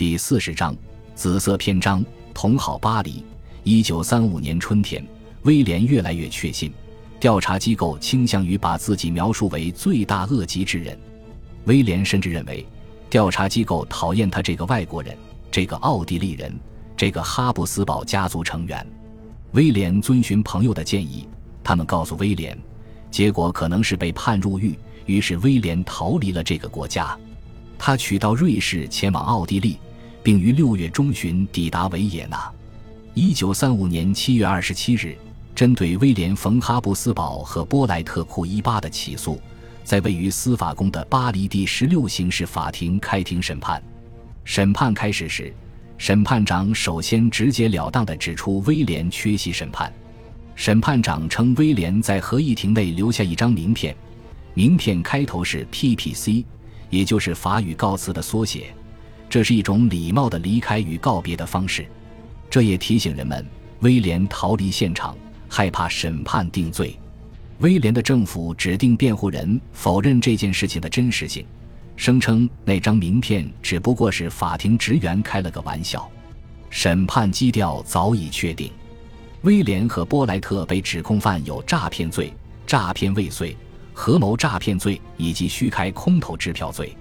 第四十章紫色篇章。同好巴黎。一九三五年春天，威廉越来越确信，调查机构倾向于把自己描述为罪大恶极之人。威廉甚至认为，调查机构讨厌他这个外国人，这个奥地利人，这个哈布斯堡家族成员。威廉遵循朋友的建议，他们告诉威廉，结果可能是被判入狱。于是威廉逃离了这个国家，他取到瑞士前往奥地利，并于六月中旬抵达维也纳。一九三五年七月二十七日，针对威廉·冯·哈布斯堡和波莱特·库伊巴的起诉，在位于司法宫的巴黎第十六刑事法庭开庭审判。审判开始时，审判长首先直截了当地指出威廉缺席审判。审判长称，威廉在合议庭内留下一张名片。名片开头是 PPC，也就是法语告辞的缩写，这是一种礼貌的离开与告别的方式。这也提醒人们，威廉逃离现场，害怕审判定罪。威廉的政府指定辩护人否认这件事情的真实性，声称那张名片只不过是法庭职员开了个玩笑。审判基调早已确定，威廉和波莱特被指控犯有诈骗罪、诈骗未遂。合谋诈骗罪以及虚开空头支票罪，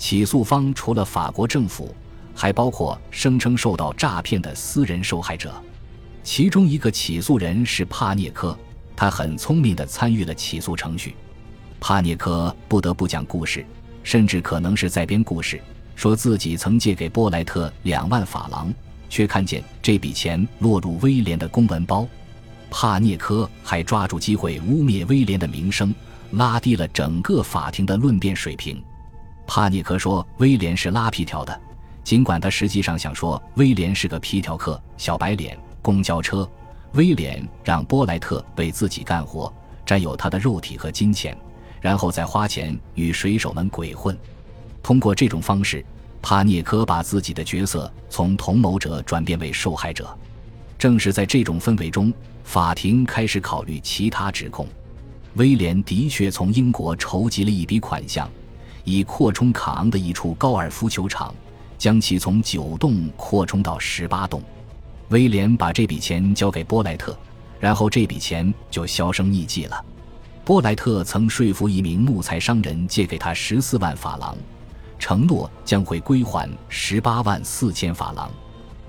起诉方除了法国政府，还包括声称受到诈骗的私人受害者。其中一个起诉人是帕涅科，他很聪明地参与了起诉程序。帕涅科不得不讲故事，甚至可能是在编故事，说自己曾借给波莱特两万法郎，却看见这笔钱落入威廉的公文包。帕涅科还抓住机会污蔑威廉的名声。拉低了整个法庭的论辩水平。帕尼克说威廉是拉皮条的，尽管他实际上想说威廉是个皮条客、小白脸。公交车，威廉让波莱特为自己干活，占有他的肉体和金钱，然后再花钱与水手们鬼混。通过这种方式，帕涅科把自己的角色从同谋者转变为受害者。正是在这种氛围中，法庭开始考虑其他指控。威廉的确从英国筹集了一笔款项，以扩充卡昂的一处高尔夫球场，将其从九栋扩充到十八栋。威廉把这笔钱交给波莱特，然后这笔钱就销声匿迹了。波莱特曾说服一名木材商人借给他十四万法郎，承诺将会归还十八万四千法郎。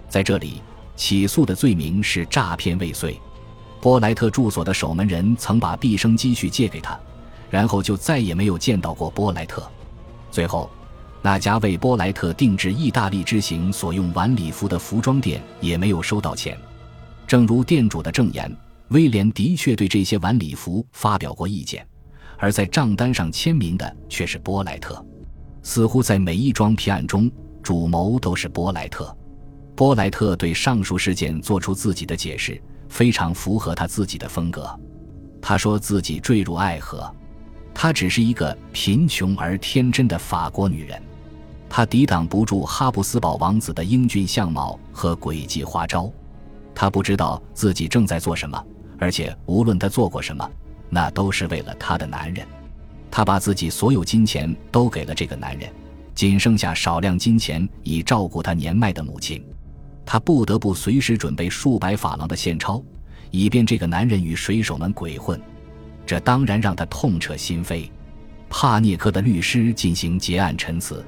在这里，起诉的罪名是诈骗未遂。波莱特住所的守门人曾把毕生积蓄借给他，然后就再也没有见到过波莱特。最后，那家为波莱特定制意大利之行所用晚礼服的服装店也没有收到钱。正如店主的证言，威廉的确对这些晚礼服发表过意见，而在账单上签名的却是波莱特。似乎在每一桩骗案中，主谋都是波莱特。波莱特对上述事件做出自己的解释。非常符合他自己的风格。他说自己坠入爱河，她只是一个贫穷而天真的法国女人。她抵挡不住哈布斯堡王子的英俊相貌和诡计花招。她不知道自己正在做什么，而且无论她做过什么，那都是为了她的男人。她把自己所有金钱都给了这个男人，仅剩下少量金钱以照顾他年迈的母亲。他不得不随时准备数百法郎的现钞，以便这个男人与水手们鬼混。这当然让他痛彻心扉。帕涅克的律师进行结案陈词：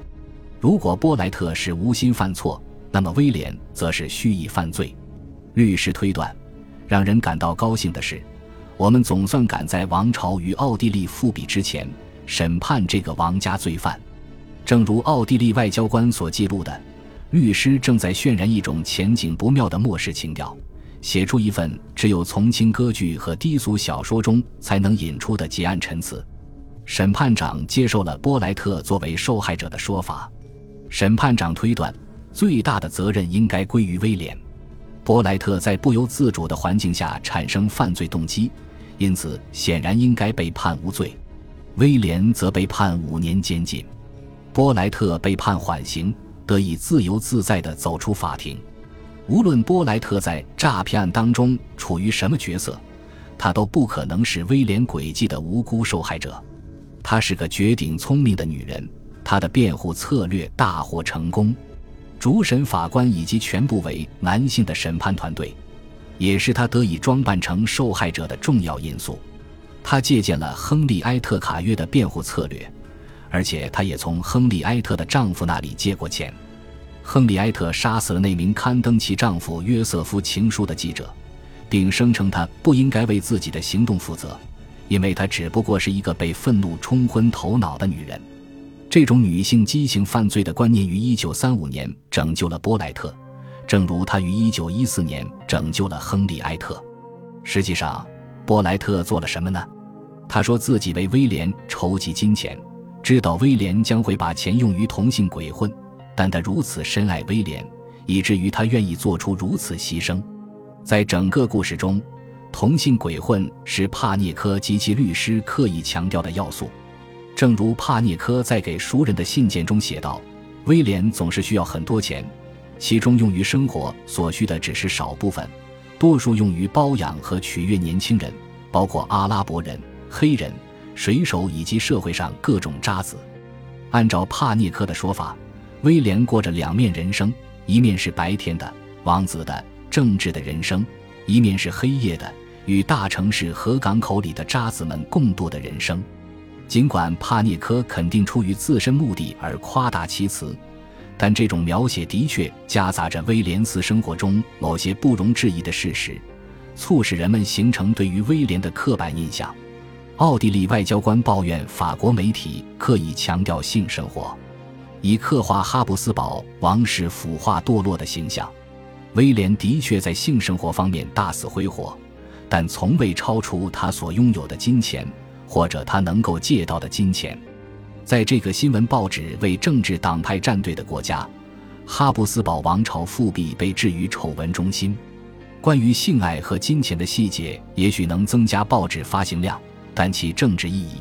如果波莱特是无心犯错，那么威廉则是蓄意犯罪。律师推断：让人感到高兴的是，我们总算赶在王朝与奥地利复辟之前审判这个王家罪犯。正如奥地利外交官所记录的。律师正在渲染一种前景不妙的末世情调，写出一份只有从轻歌剧和低俗小说中才能引出的结案陈词。审判长接受了波莱特作为受害者的说法。审判长推断，最大的责任应该归于威廉。波莱特在不由自主的环境下产生犯罪动机，因此显然应该被判无罪。威廉则被判五年监禁，波莱特被判缓刑。得以自由自在地走出法庭。无论波莱特在诈骗案当中处于什么角色，他都不可能是威廉诡计的无辜受害者。她是个绝顶聪明的女人，她的辩护策略大获成功。主审法官以及全部为男性的审判团队，也是他得以装扮成受害者的重要因素。他借鉴了亨利·埃特卡约的辩护策略，而且他也从亨利·埃特的丈夫那里借过钱。亨利·埃特杀死了那名刊登其丈夫约瑟夫情书的记者，并声称他不应该为自己的行动负责，因为他只不过是一个被愤怒冲昏头脑的女人。这种女性畸形犯罪的观念于1935年拯救了波莱特，正如他于1914年拯救了亨利·埃特。实际上，波莱特做了什么呢？他说自己为威廉筹集金钱，知道威廉将会把钱用于同性鬼混。但他如此深爱威廉，以至于他愿意做出如此牺牲。在整个故事中，同性鬼混是帕涅科及其律师刻意强调的要素。正如帕涅科在给熟人的信件中写道：“威廉总是需要很多钱，其中用于生活所需的只是少部分，多数用于包养和取悦年轻人，包括阿拉伯人、黑人、水手以及社会上各种渣子。”按照帕涅科的说法。威廉过着两面人生：一面是白天的王子的政治的人生，一面是黑夜的与大城市和港口里的渣子们共度的人生。尽管帕涅科肯定出于自身目的而夸大其词，但这种描写的确夹杂着威廉斯生活中某些不容置疑的事实，促使人们形成对于威廉的刻板印象。奥地利外交官抱怨法国媒体刻意强调性生活。以刻画哈布斯堡王室腐化堕落的形象，威廉的确在性生活方面大肆挥霍，但从未超出他所拥有的金钱或者他能够借到的金钱。在这个新闻报纸为政治党派站队的国家，哈布斯堡王朝复辟被置于丑闻中心。关于性爱和金钱的细节也许能增加报纸发行量，但其政治意义，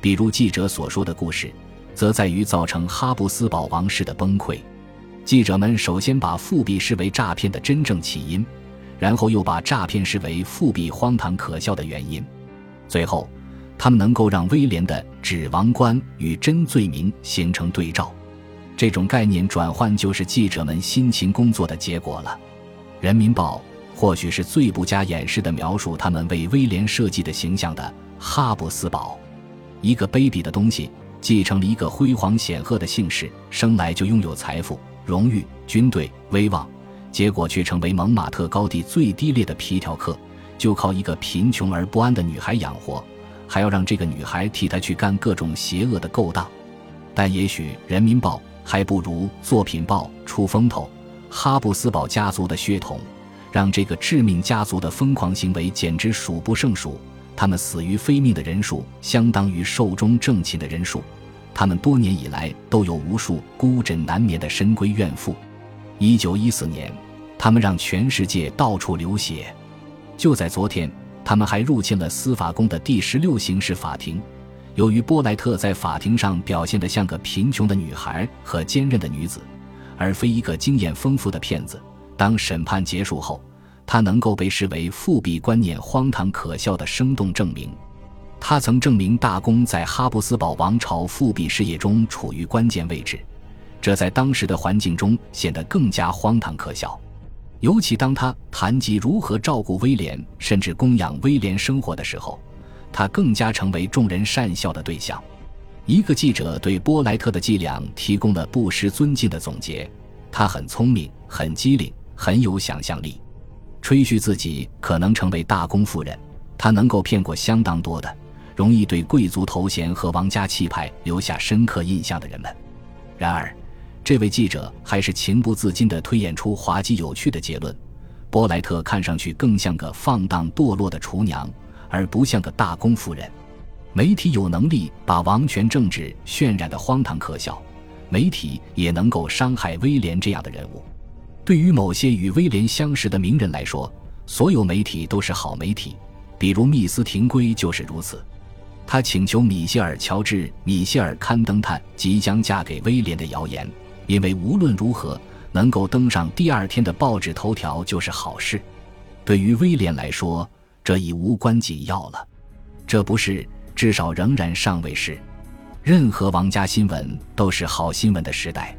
比如记者所说的故事。则在于造成哈布斯堡王室的崩溃。记者们首先把复辟视为诈骗的真正起因，然后又把诈骗视为复辟荒唐可笑的原因。最后，他们能够让威廉的指王冠与真罪名形成对照。这种概念转换就是记者们辛勤工作的结果了。《人民报》或许是最不加掩饰地描述他们为威廉设计的形象的哈布斯堡，一个卑鄙的东西。继承了一个辉煌显赫的姓氏，生来就拥有财富、荣誉、军队、威望，结果却成为蒙马特高地最低劣的皮条客，就靠一个贫穷而不安的女孩养活，还要让这个女孩替他去干各种邪恶的勾当。但也许《人民报》还不如《作品报》出风头。哈布斯堡家族的血统，让这个致命家族的疯狂行为简直数不胜数。他们死于非命的人数相当于寿终正寝的人数，他们多年以来都有无数孤枕难眠的深闺怨妇。一九一四年，他们让全世界到处流血。就在昨天，他们还入侵了司法宫的第十六刑事法庭。由于波莱特在法庭上表现得像个贫穷的女孩和坚韧的女子，而非一个经验丰富的骗子，当审判结束后。他能够被视为复辟观念荒唐可笑的生动证明。他曾证明大公在哈布斯堡王朝复辟事业中处于关键位置，这在当时的环境中显得更加荒唐可笑。尤其当他谈及如何照顾威廉，甚至供养威廉生活的时候，他更加成为众人讪笑的对象。一个记者对波莱特的伎俩提供了不失尊敬的总结：他很聪明，很机灵，很有想象力。吹嘘自己可能成为大公夫人，他能够骗过相当多的容易对贵族头衔和王家气派留下深刻印象的人们。然而，这位记者还是情不自禁地推演出滑稽有趣的结论：波莱特看上去更像个放荡堕落的厨娘，而不像个大公夫人。媒体有能力把王权政治渲染得荒唐可笑，媒体也能够伤害威廉这样的人物。对于某些与威廉相识的名人来说，所有媒体都是好媒体，比如密斯廷圭就是如此。他请求米歇尔·乔治·米歇尔刊登他即将嫁给威廉的谣言，因为无论如何能够登上第二天的报纸头条就是好事。对于威廉来说，这已无关紧要了。这不是，至少仍然尚未是。任何王家新闻都是好新闻的时代。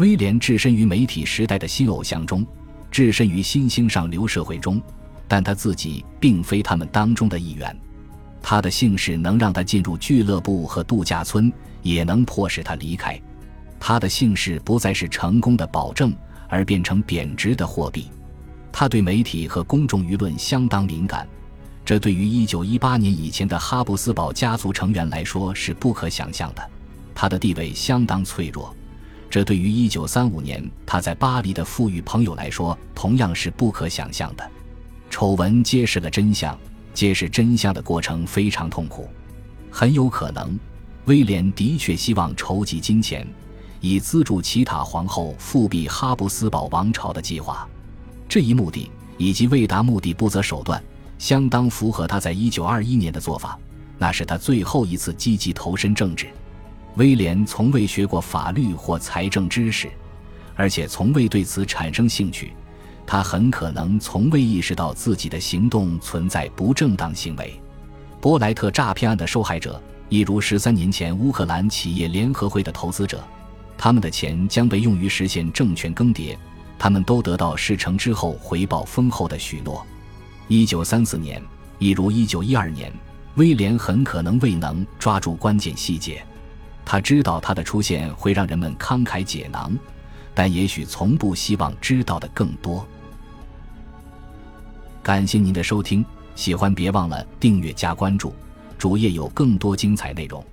威廉置身于媒体时代的新偶像中，置身于新兴上流社会中，但他自己并非他们当中的一员。他的姓氏能让他进入俱乐部和度假村，也能迫使他离开。他的姓氏不再是成功的保证，而变成贬值的货币。他对媒体和公众舆论相当敏感，这对于1918年以前的哈布斯堡家族成员来说是不可想象的。他的地位相当脆弱，这对于1935年他在巴黎的富裕朋友来说同样是不可想象的。丑闻揭示了真相，揭示真相的过程非常痛苦。很有可能，威廉的确希望筹集金钱，以资助其塔皇后复辟哈布斯堡王朝的计划。这一目的以及为达目的不择手段，相当符合他在一九二一年的做法。那是他最后一次积极投身政治。威廉从未学过法律或财政知识，而且从未对此产生兴趣。他很可能从未意识到自己的行动存在不正当行为。波莱特诈骗案的受害者，一如十三年前乌克兰企业联合会的投资者，他们的钱将被用于实现政权更迭。他们都得到事成之后回报丰厚的许诺。一九三四年，一如一九一二年，威廉很可能未能抓住关键细节。他知道他的出现会让人们慷慨解囊，但也许从不希望知道的更多。感谢您的收听，喜欢别忘了订阅加关注，主页有更多精彩内容。